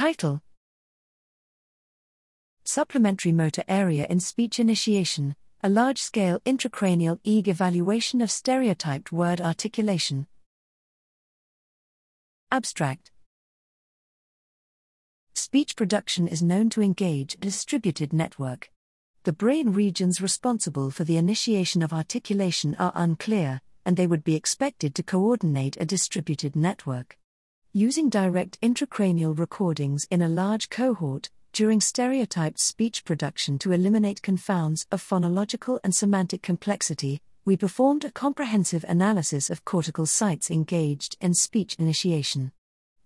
Title Supplementary Motor Area in Speech Initiation A large scale intracranial EEG evaluation of stereotyped word articulation. Abstract Speech production is known to engage a distributed network. The brain regions responsible for the initiation of articulation are unclear, and they would be expected to coordinate a distributed network. Using direct intracranial recordings in a large cohort, during stereotyped speech production to eliminate confounds of phonological and semantic complexity, we performed a comprehensive analysis of cortical sites engaged in speech initiation.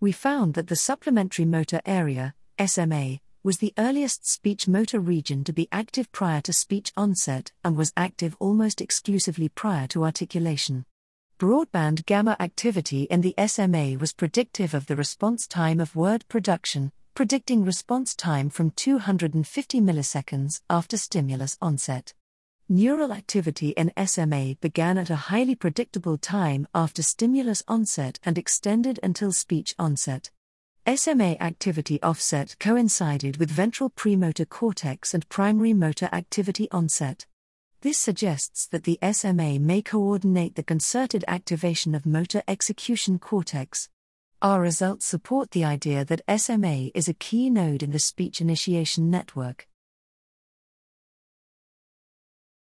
We found that the supplementary motor area, SMA, was the earliest speech motor region to be active prior to speech onset and was active almost exclusively prior to articulation. Broadband gamma activity in the SMA was predictive of the response time of word production, predicting response time from 250 milliseconds after stimulus onset. Neural activity in SMA began at a highly predictable time after stimulus onset and extended until speech onset. SMA activity offset coincided with ventral premotor cortex and primary motor activity onset. This suggests that the SMA may coordinate the concerted activation of motor execution cortex. Our results support the idea that SMA is a key node in the speech initiation network.